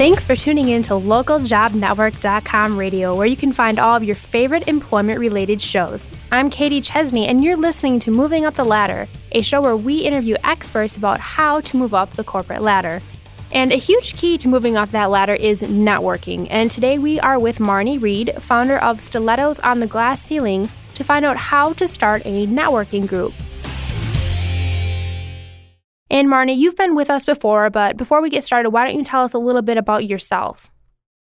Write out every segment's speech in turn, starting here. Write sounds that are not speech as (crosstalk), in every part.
Thanks for tuning in to localjobnetwork.com radio, where you can find all of your favorite employment related shows. I'm Katie Chesney, and you're listening to Moving Up the Ladder, a show where we interview experts about how to move up the corporate ladder. And a huge key to moving up that ladder is networking. And today we are with Marney Reid, founder of Stilettos on the Glass Ceiling, to find out how to start a networking group. And Marney, you've been with us before, but before we get started, why don't you tell us a little bit about yourself?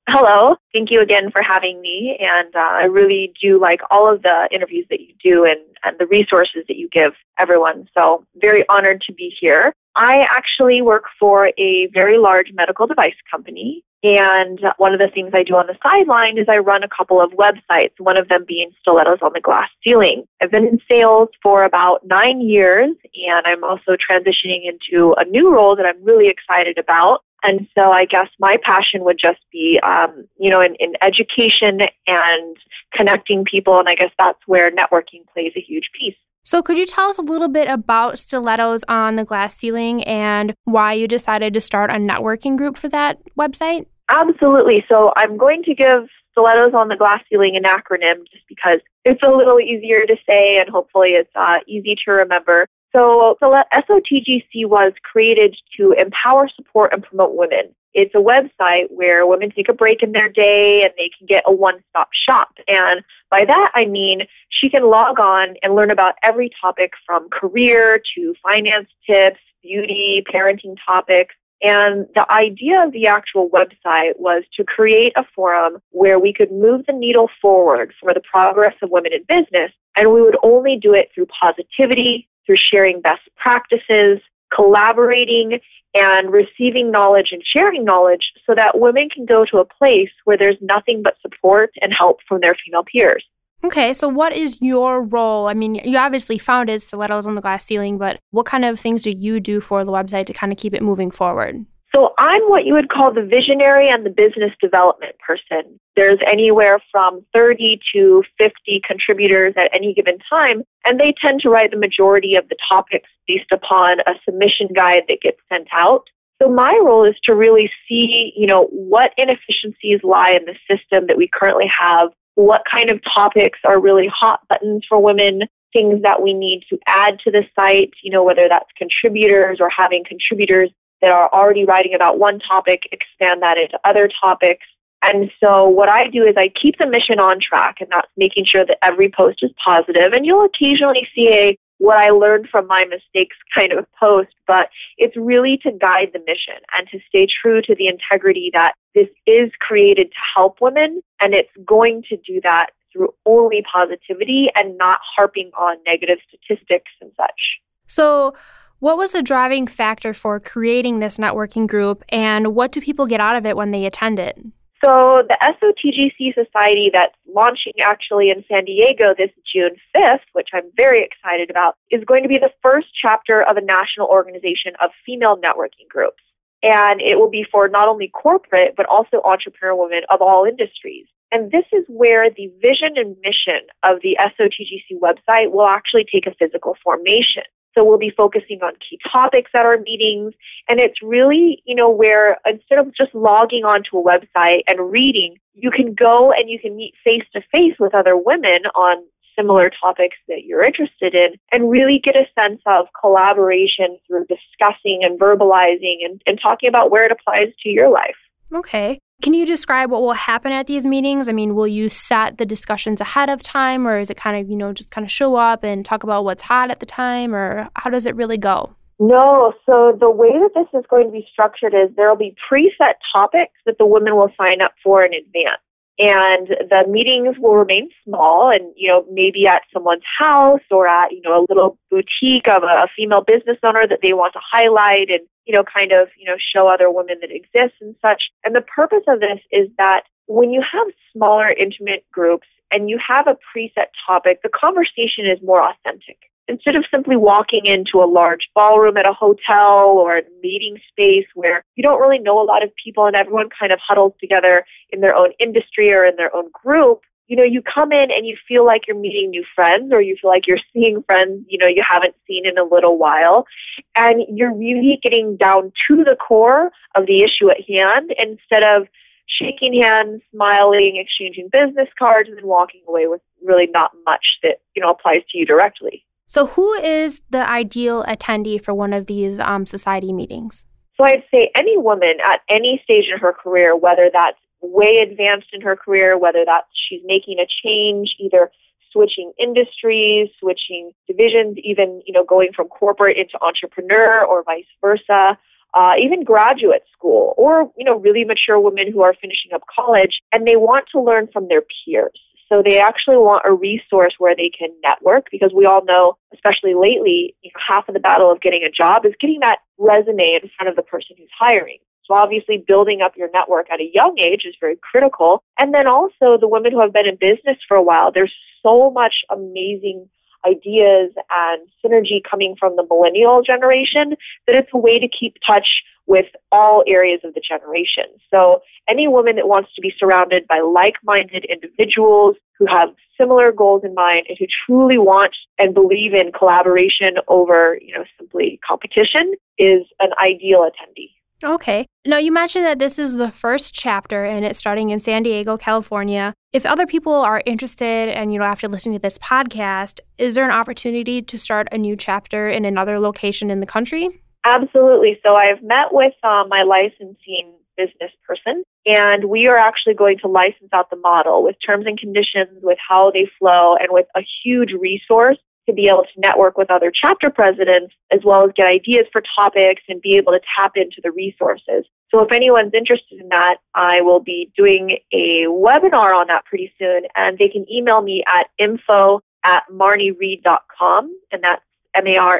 Hello. Thank you again for having me. And uh, I really do like all of the interviews that you do and, and the resources that you give everyone. So, very honored to be here. I actually work for a very large medical device company. And one of the things I do on the sideline is I run a couple of websites, one of them being Stilettos on the Glass Ceiling. I've been in sales for about nine years, and I'm also transitioning into a new role that I'm really excited about. And so I guess my passion would just be, um, you know, in, in education and connecting people. And I guess that's where networking plays a huge piece. So, could you tell us a little bit about Stilettos on the Glass Ceiling and why you decided to start a networking group for that website? Absolutely. So, I'm going to give Stilettos on the Glass Ceiling an acronym just because it's a little easier to say and hopefully it's uh, easy to remember. So, the SOTGC was created to empower, support, and promote women. It's a website where women take a break in their day and they can get a one stop shop. And by that, I mean she can log on and learn about every topic from career to finance tips, beauty, parenting topics. And the idea of the actual website was to create a forum where we could move the needle forward for the progress of women in business. And we would only do it through positivity, through sharing best practices, collaborating, and receiving knowledge and sharing knowledge so that women can go to a place where there's nothing but support and help from their female peers. Okay, so what is your role? I mean, you obviously founded Stilettos on the Glass Ceiling, but what kind of things do you do for the website to kind of keep it moving forward? So I'm what you would call the visionary and the business development person. There's anywhere from 30 to 50 contributors at any given time, and they tend to write the majority of the topics based upon a submission guide that gets sent out. So my role is to really see, you know, what inefficiencies lie in the system that we currently have, what kind of topics are really hot buttons for women, things that we need to add to the site, you know, whether that's contributors or having contributors that are already writing about one topic, expand that into other topics. And so what I do is I keep the mission on track and that's making sure that every post is positive. And you'll occasionally see a what I learned from my mistakes kind of post, but it's really to guide the mission and to stay true to the integrity that this is created to help women and it's going to do that through only positivity and not harping on negative statistics and such. So what was the driving factor for creating this networking group, and what do people get out of it when they attend it? So, the SOTGC Society that's launching actually in San Diego this June 5th, which I'm very excited about, is going to be the first chapter of a national organization of female networking groups. And it will be for not only corporate, but also entrepreneur women of all industries. And this is where the vision and mission of the SOTGC website will actually take a physical formation. So we'll be focusing on key topics at our meetings. And it's really, you know, where instead of just logging onto a website and reading, you can go and you can meet face to face with other women on similar topics that you're interested in and really get a sense of collaboration through discussing and verbalizing and, and talking about where it applies to your life. Okay. Can you describe what will happen at these meetings? I mean, will you set the discussions ahead of time or is it kind of, you know, just kind of show up and talk about what's hot at the time or how does it really go? No, so the way that this is going to be structured is there will be preset topics that the women will sign up for in advance and the meetings will remain small and you know maybe at someone's house or at you know a little boutique of a, a, female business owner that they want to highlight and you know kind of you know show other women that exist and such. And the purpose of this is that when you have smaller intimate groups and you have a preset topic the conversation is more authentic instead of simply walking into a large ballroom at a hotel or a meeting space where you don't really know a lot of people and everyone kind of huddles together in their own industry or in their own group, you know, you come in and you feel like you're meeting new friends or you feel like you're (laughs) seeing friends, you know, you haven't seen in a little while. And you're really getting down to the core of the issue at hand instead of shaking hands, smiling, exchanging business cards, and then walking away with really not much that, you know, applies to you directly. So, who is the ideal attendee for one of these um, society meetings? So, I'd say any woman at any stage in her career, whether that's way advanced in her career, whether that's she's making a change, either switching industries, switching divisions, even you know going from corporate into entrepreneur or vice versa. Uh, even graduate school, or you know, really mature women who are finishing up college, and they want to learn from their peers. So they actually want a resource where they can network because we all know, especially lately, you know, half of the battle of getting a job is getting that resume in front of the person who's hiring. So obviously building up your network at a young age is very critical. And then also the women who have been in business for a while, there's so much amazing ideas and synergy coming from the millennial generation that it's a way to keep touch with all areas of the generation. So any woman that wants to be surrounded by like-minded individuals who have similar goals in mind and who truly want and believe in collaboration over, you know, simply competition is an ideal attendee. Okay. Now, you mentioned that this is the first chapter and it's starting in San Diego, California. If other people are interested and, you know, after listening to this podcast, is there an opportunity to start a new chapter in another location in the country? Absolutely. So I've met with um, my licensing business person, and we are actually going to license out the model with terms and conditions, with how they flow, and with a huge resource to be able to network with other chapter presidents as well as get ideas for topics and be able to tap into the resources. So if anyone's interested in that, I will be doing a webinar on that pretty soon and they can email me at info at marneyreid.com and that's M-A-R-N-E-Y-R-E-I-D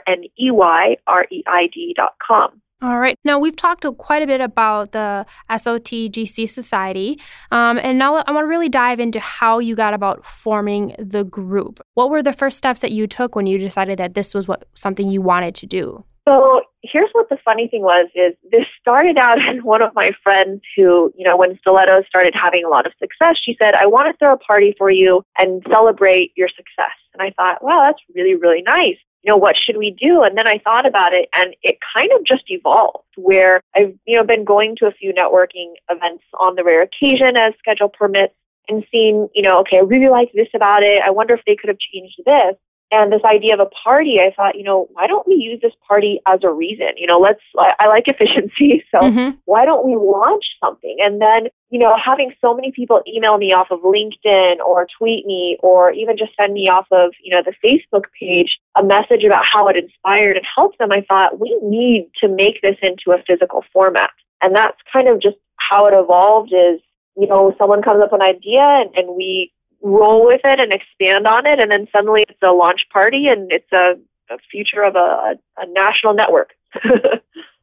dot com. All right. Now, we've talked quite a bit about the SOTGC Society, um, and now I want to really dive into how you got about forming the group. What were the first steps that you took when you decided that this was what something you wanted to do? So here's what the funny thing was is this started out (laughs) as one of my friends who, you know, when Stiletto started having a lot of success, she said, I want to throw a party for you and celebrate your success. And I thought, wow, that's really, really nice you know, what should we do? And then I thought about it and it kind of just evolved where I've, you know, been going to a few networking events on the rare occasion as schedule permits and seen, you know, okay, I really like this about it. I wonder if they could have changed this and this idea of a party, I thought, you know, why don't we use this party as a reason? You know, let's, I, I like (laughs) efficiency. So mm-hmm. why don't we launch something? And then, you know, having so many people email me off of LinkedIn or tweet me or even just send me off of, you know, the Facebook page a message about how it inspired and helped them, I thought we need to make this into a physical format. And that's kind of just how it evolved is, you know, someone comes up with an idea and, and we roll with it and expand on it, and then suddenly it's a launch party and it's a, a future of a, a national network. (laughs)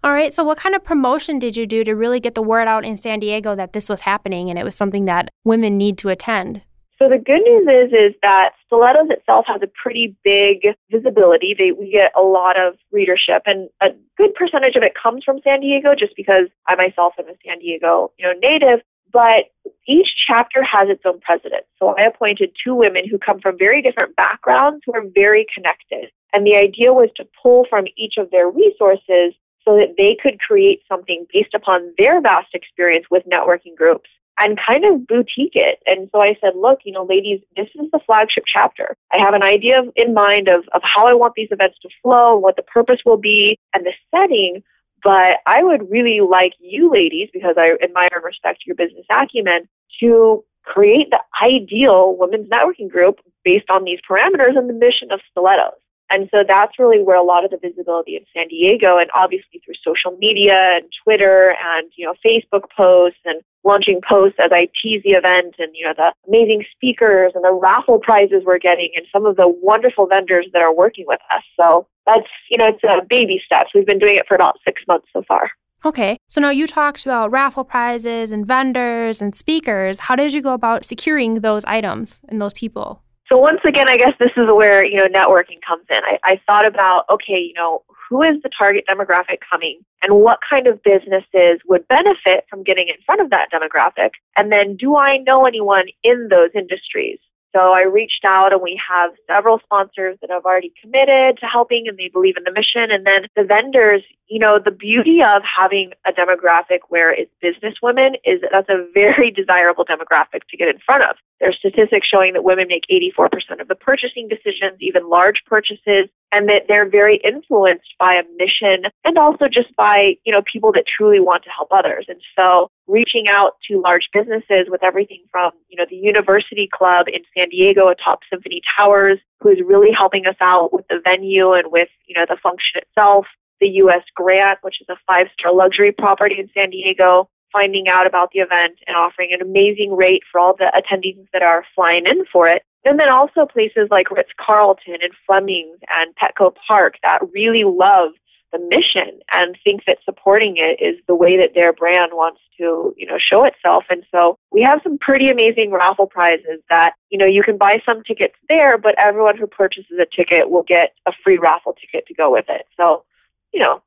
All right. So, what kind of promotion did you do to really get the word out in San Diego that this was happening and it was something that women need to attend? So the good news is is that Stilettos itself has a pretty big visibility. They, we get a lot of readership, and a good percentage of it comes from San Diego, just because I myself am a San Diego, you know, native. But each chapter has its own president. So I appointed two women who come from very different backgrounds who are very connected. And the idea was to pull from each of their resources so that they could create something based upon their vast experience with networking groups and kind of boutique it. And so I said, look, you know, ladies, this is the flagship chapter. I have an idea in mind of, of how I want these events to flow, what the purpose will be, and the setting. But I would really like you ladies, because I admire and respect your business acumen, to create the ideal women's networking group based on these parameters and the mission of Stilettos. And so that's really where a lot of the visibility in San Diego and obviously through social media and Twitter and, you know, Facebook posts and launching posts as I tease the event and, you know, the amazing speakers and the raffle prizes we're getting and some of the wonderful vendors that are working with us. So that's, you know, it's a baby steps. We've been doing it for about six months so far. Okay. So now you talked about raffle prizes and vendors and speakers. How did you go about securing those items and those people? So once again, I guess this is where, you know, networking comes in. I, I thought about, okay, you know, who is the target demographic coming and what kind of businesses would benefit from getting in front of that demographic. And then do I know anyone in those industries? So I reached out and we have several sponsors that have already committed to helping and they believe in the mission. And then the vendors, you know, the beauty of having a demographic where it's business women is that that's a very (laughs) desirable demographic to get in front of. There's statistics showing that women make 84% of the purchasing decisions, even large purchases, and that they're very influenced by a mission and also just by, you know, people that truly want to help others. And so reaching out to large businesses with everything from, you know, the University Club in San Diego atop Symphony Towers, who is really helping us out with the venue and with, you know, the function itself, the US Grant, which is a five star luxury property in San Diego, finding out about the event and offering an amazing rate for all the attendees that are flying in for it. And then also places like Ritz Carlton and Fleming's and Petco Park that really love the mission and think that supporting it is the way that their brand wants to, you know, show itself. And so we have some pretty amazing raffle prizes that, you know, you can buy some tickets there, but everyone who purchases a ticket will get a free raffle ticket to go with it. So, you know,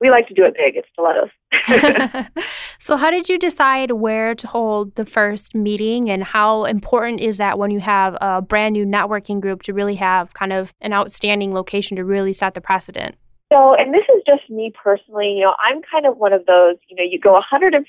we like to do it big. It's stilettos. (laughs) (laughs) so, how did you decide where to hold the first meeting, and how important is that when you have a brand new networking group to really have kind of an outstanding location to really set the precedent? So, and this is just me personally, you know, I'm kind of one of those, you know, you go 150%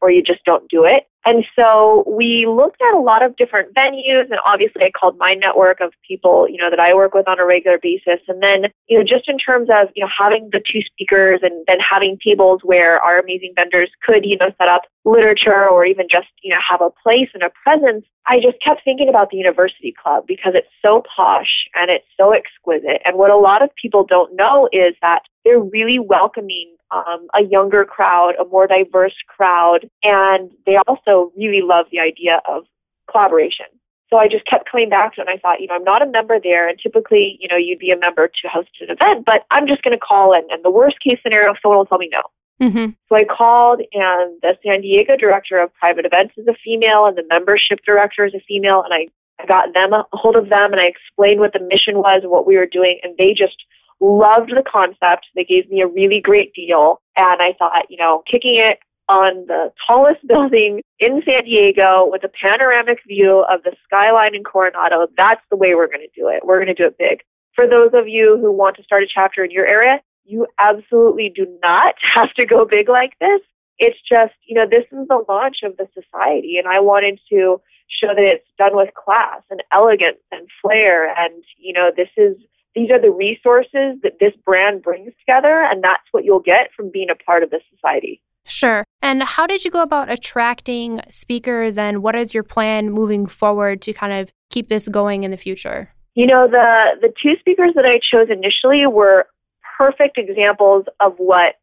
or you just don't do it. And so we looked at a lot of different venues and obviously I called my network of people, you know, that I work with on a regular basis. And then, you know, just in terms of, you know, having the two speakers and then having tables where our amazing vendors could, you know, set up literature or even just, you know, have a place and a presence, I just kept thinking about the university club because it's so posh and it's so exquisite. And what a lot of people don't know is that they're really welcoming um, a younger crowd, a more diverse crowd, and they also really love the idea of collaboration. So I just kept coming back to it and I thought, you know, I'm not a member there and typically, you know, you'd be a member to host an event, but I'm just going to call and, and the worst case scenario, someone will tell me no. Mm-hmm. So I called and the San Diego director of private events is a female and the membership director is a female and I, got them a hold of them and I explained what the mission was and what we were doing and they just loved the concept. They gave me a really great deal. And I thought, you know, kicking it on the tallest (laughs) building in San Diego with a panoramic view of the skyline in Coronado, that's the way we're going to do it. We're going to do it big. For those of you who want to start a chapter in your area, you absolutely do not (laughs) have to go big like this. It's just, you know, this is the launch of the society, and I wanted to show that it's done with class and elegance and flair. And, you know, this is these are the resources that this brand brings together, and that's what you'll get from being a part of the society. Sure. And how did you go about attracting speakers, and what is your plan moving forward to kind of keep this going in the future? You know, the the two speakers that I chose initially were perfect examples of what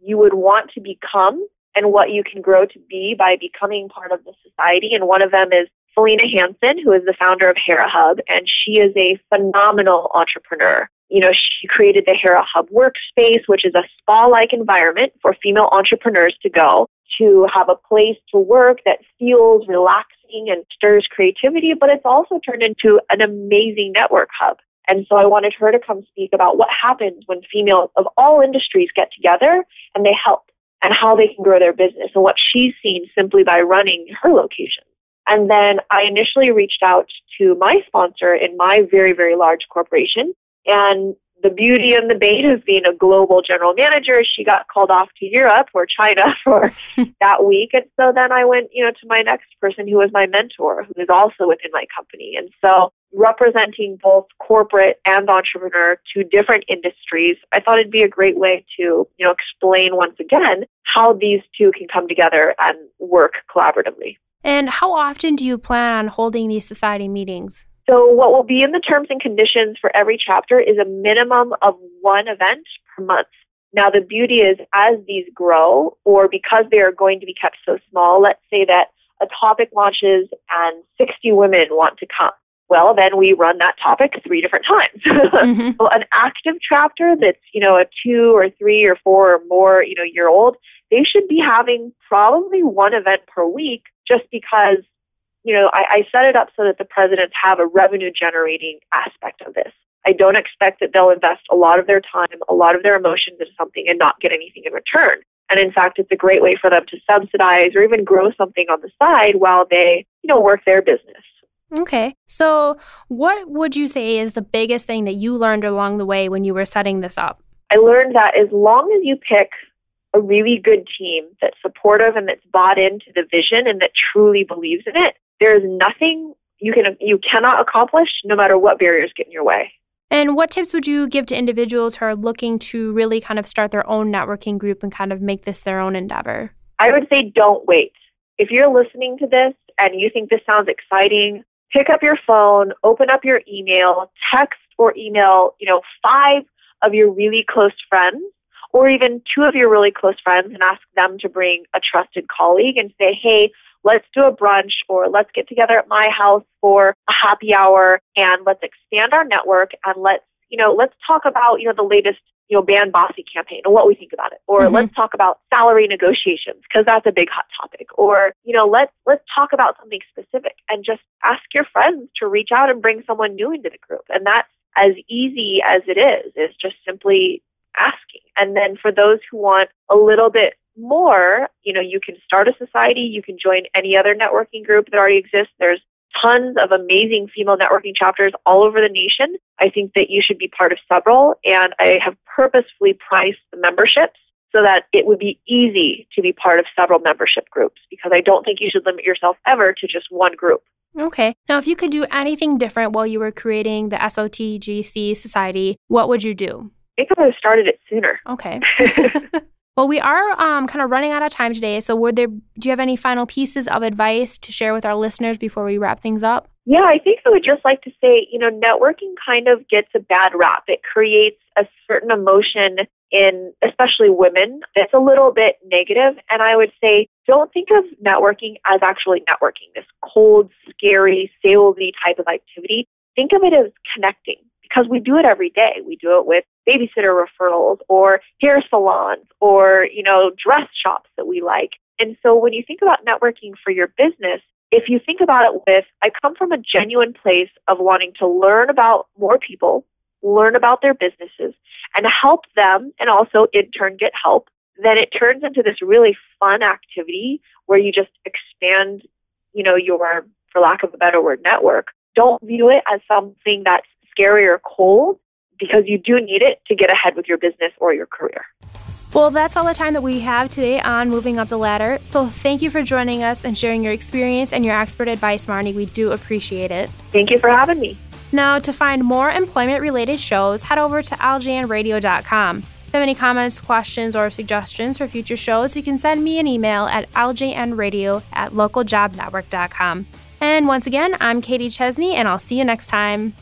you would want to become and what you can grow to be by becoming part of the society. And one of them is Felena Hanson, who is the founder of Hera Hub, and she is a phenomenal entrepreneur. You know, she created the Hera Hub workspace, which is a spa like environment for female entrepreneurs to go to have a place to work that feels relaxing and stirs creativity, but it's also turned into an amazing network hub. And so I wanted her to come speak about what happens when females of all industries get together and they help and how they can grow their business and what she's seen simply by running her location. And then I initially reached out to my sponsor in my very, very large corporation. And the beauty and the bane of being a global general manager, she got called off to Europe or China (laughs) for (laughs) that week. And so then I went, you know, to my next person who was my mentor, who is also within my company. And so representing both corporate and entrepreneur to different industries, I thought it'd be a great way to, you know, explain once again how these two can come together and work collaboratively. And how often do you plan on holding these society meetings? So, what will be in the terms and conditions for every chapter is a minimum of one event per month. Now, the beauty is as these grow, or because they are going to be kept so small, let's say that a topic launches and 60 women want to come. Well, then we run that topic three different times. (laughs) mm-hmm. so an active chapter that's, you know, a two or three or four or more, you know, year old, they should be having probably one event per week just because, you know, I, I set it up so that the presidents have a revenue generating aspect of this. I don't expect that they'll invest a lot of their time, a lot of their emotions into something and not get anything in return. And in fact, it's a great way for them to subsidize or even grow something on the side while they, you know, work their business. Okay. So, what would you say is the biggest thing that you learned along the way when you were setting this up? I learned that as long as you pick a really good team that's supportive and that's bought into the vision and that truly believes in it, there is nothing you can you cannot accomplish no matter what barriers get in your way. And what tips would you give to individuals who are looking to really kind of start their own networking group and kind of make this their own endeavor? I would say don't wait. If you're listening to this and you think this sounds exciting, pick up your phone, open up your email, text or email, you know, five of your really close friends or even two of your really close friends and ask them to bring a trusted colleague and say, hey, let's do a brunch or let's get together at my house for a happy hour and let's expand our network and let's, you know, let's talk about, you know, the latest, you know, Ban Bossy campaign and what we think about it. Or mm-hmm. let's talk about salary negotiations because that's a big hot topic. Or, you know, let's let's talk about something specific and just ask your friends to reach out and bring someone new into the group. And that's as easy as it is, is just simply asking. And then for those who want a little bit more, you know, you can start a society, you can join any other networking group that already exists. There's tons of amazing female networking chapters all over the nation. I think that you should be part of several, and I have purposefully priced the memberships so that it would be easy to be part of several membership groups because I don't think you should limit yourself ever to just one group. Okay. Now, if you could do anything different while you were creating the SOTGC Society, what would you do? I think I would have started it sooner. Okay. (laughs) (laughs) Well, we are um, kind of running out of time today. So, would there? Do you have any final pieces of advice to share with our listeners before we wrap things up? Yeah, I think I would just like to say, you know, networking kind of gets a bad rap. It creates a certain emotion in especially women that's a little bit negative. And I would say, don't think of networking as actually networking, this cold, scary, salesy type of activity. Think of it as connecting because we do it every day. We do it with babysitter referrals or hair salons or, you know, dress shops that we like. And so when you think about networking for your business, if you think about it with, I come from a genuine place of wanting to learn about more people, learn about their businesses, and help them, and also in turn get help, then it turns into this really fun activity where you just expand, you know, your, for lack of a better word, network. Don't view it as something that's scary or cold because you do need it to get ahead with your business or your career. Well, that's all the time that we have today on Moving Up the Ladder. So thank you for joining us and sharing your experience and your expert advice, Marney. We do appreciate it. Thank you for having me. Now, to find more employment related shows, head over to ljnradio.com. If you have any comments, questions, or suggestions for future shows, you can send me an email at ljnradio at localjobnetwork.com. And once again, I'm Katie Chesney, and I'll see you next time.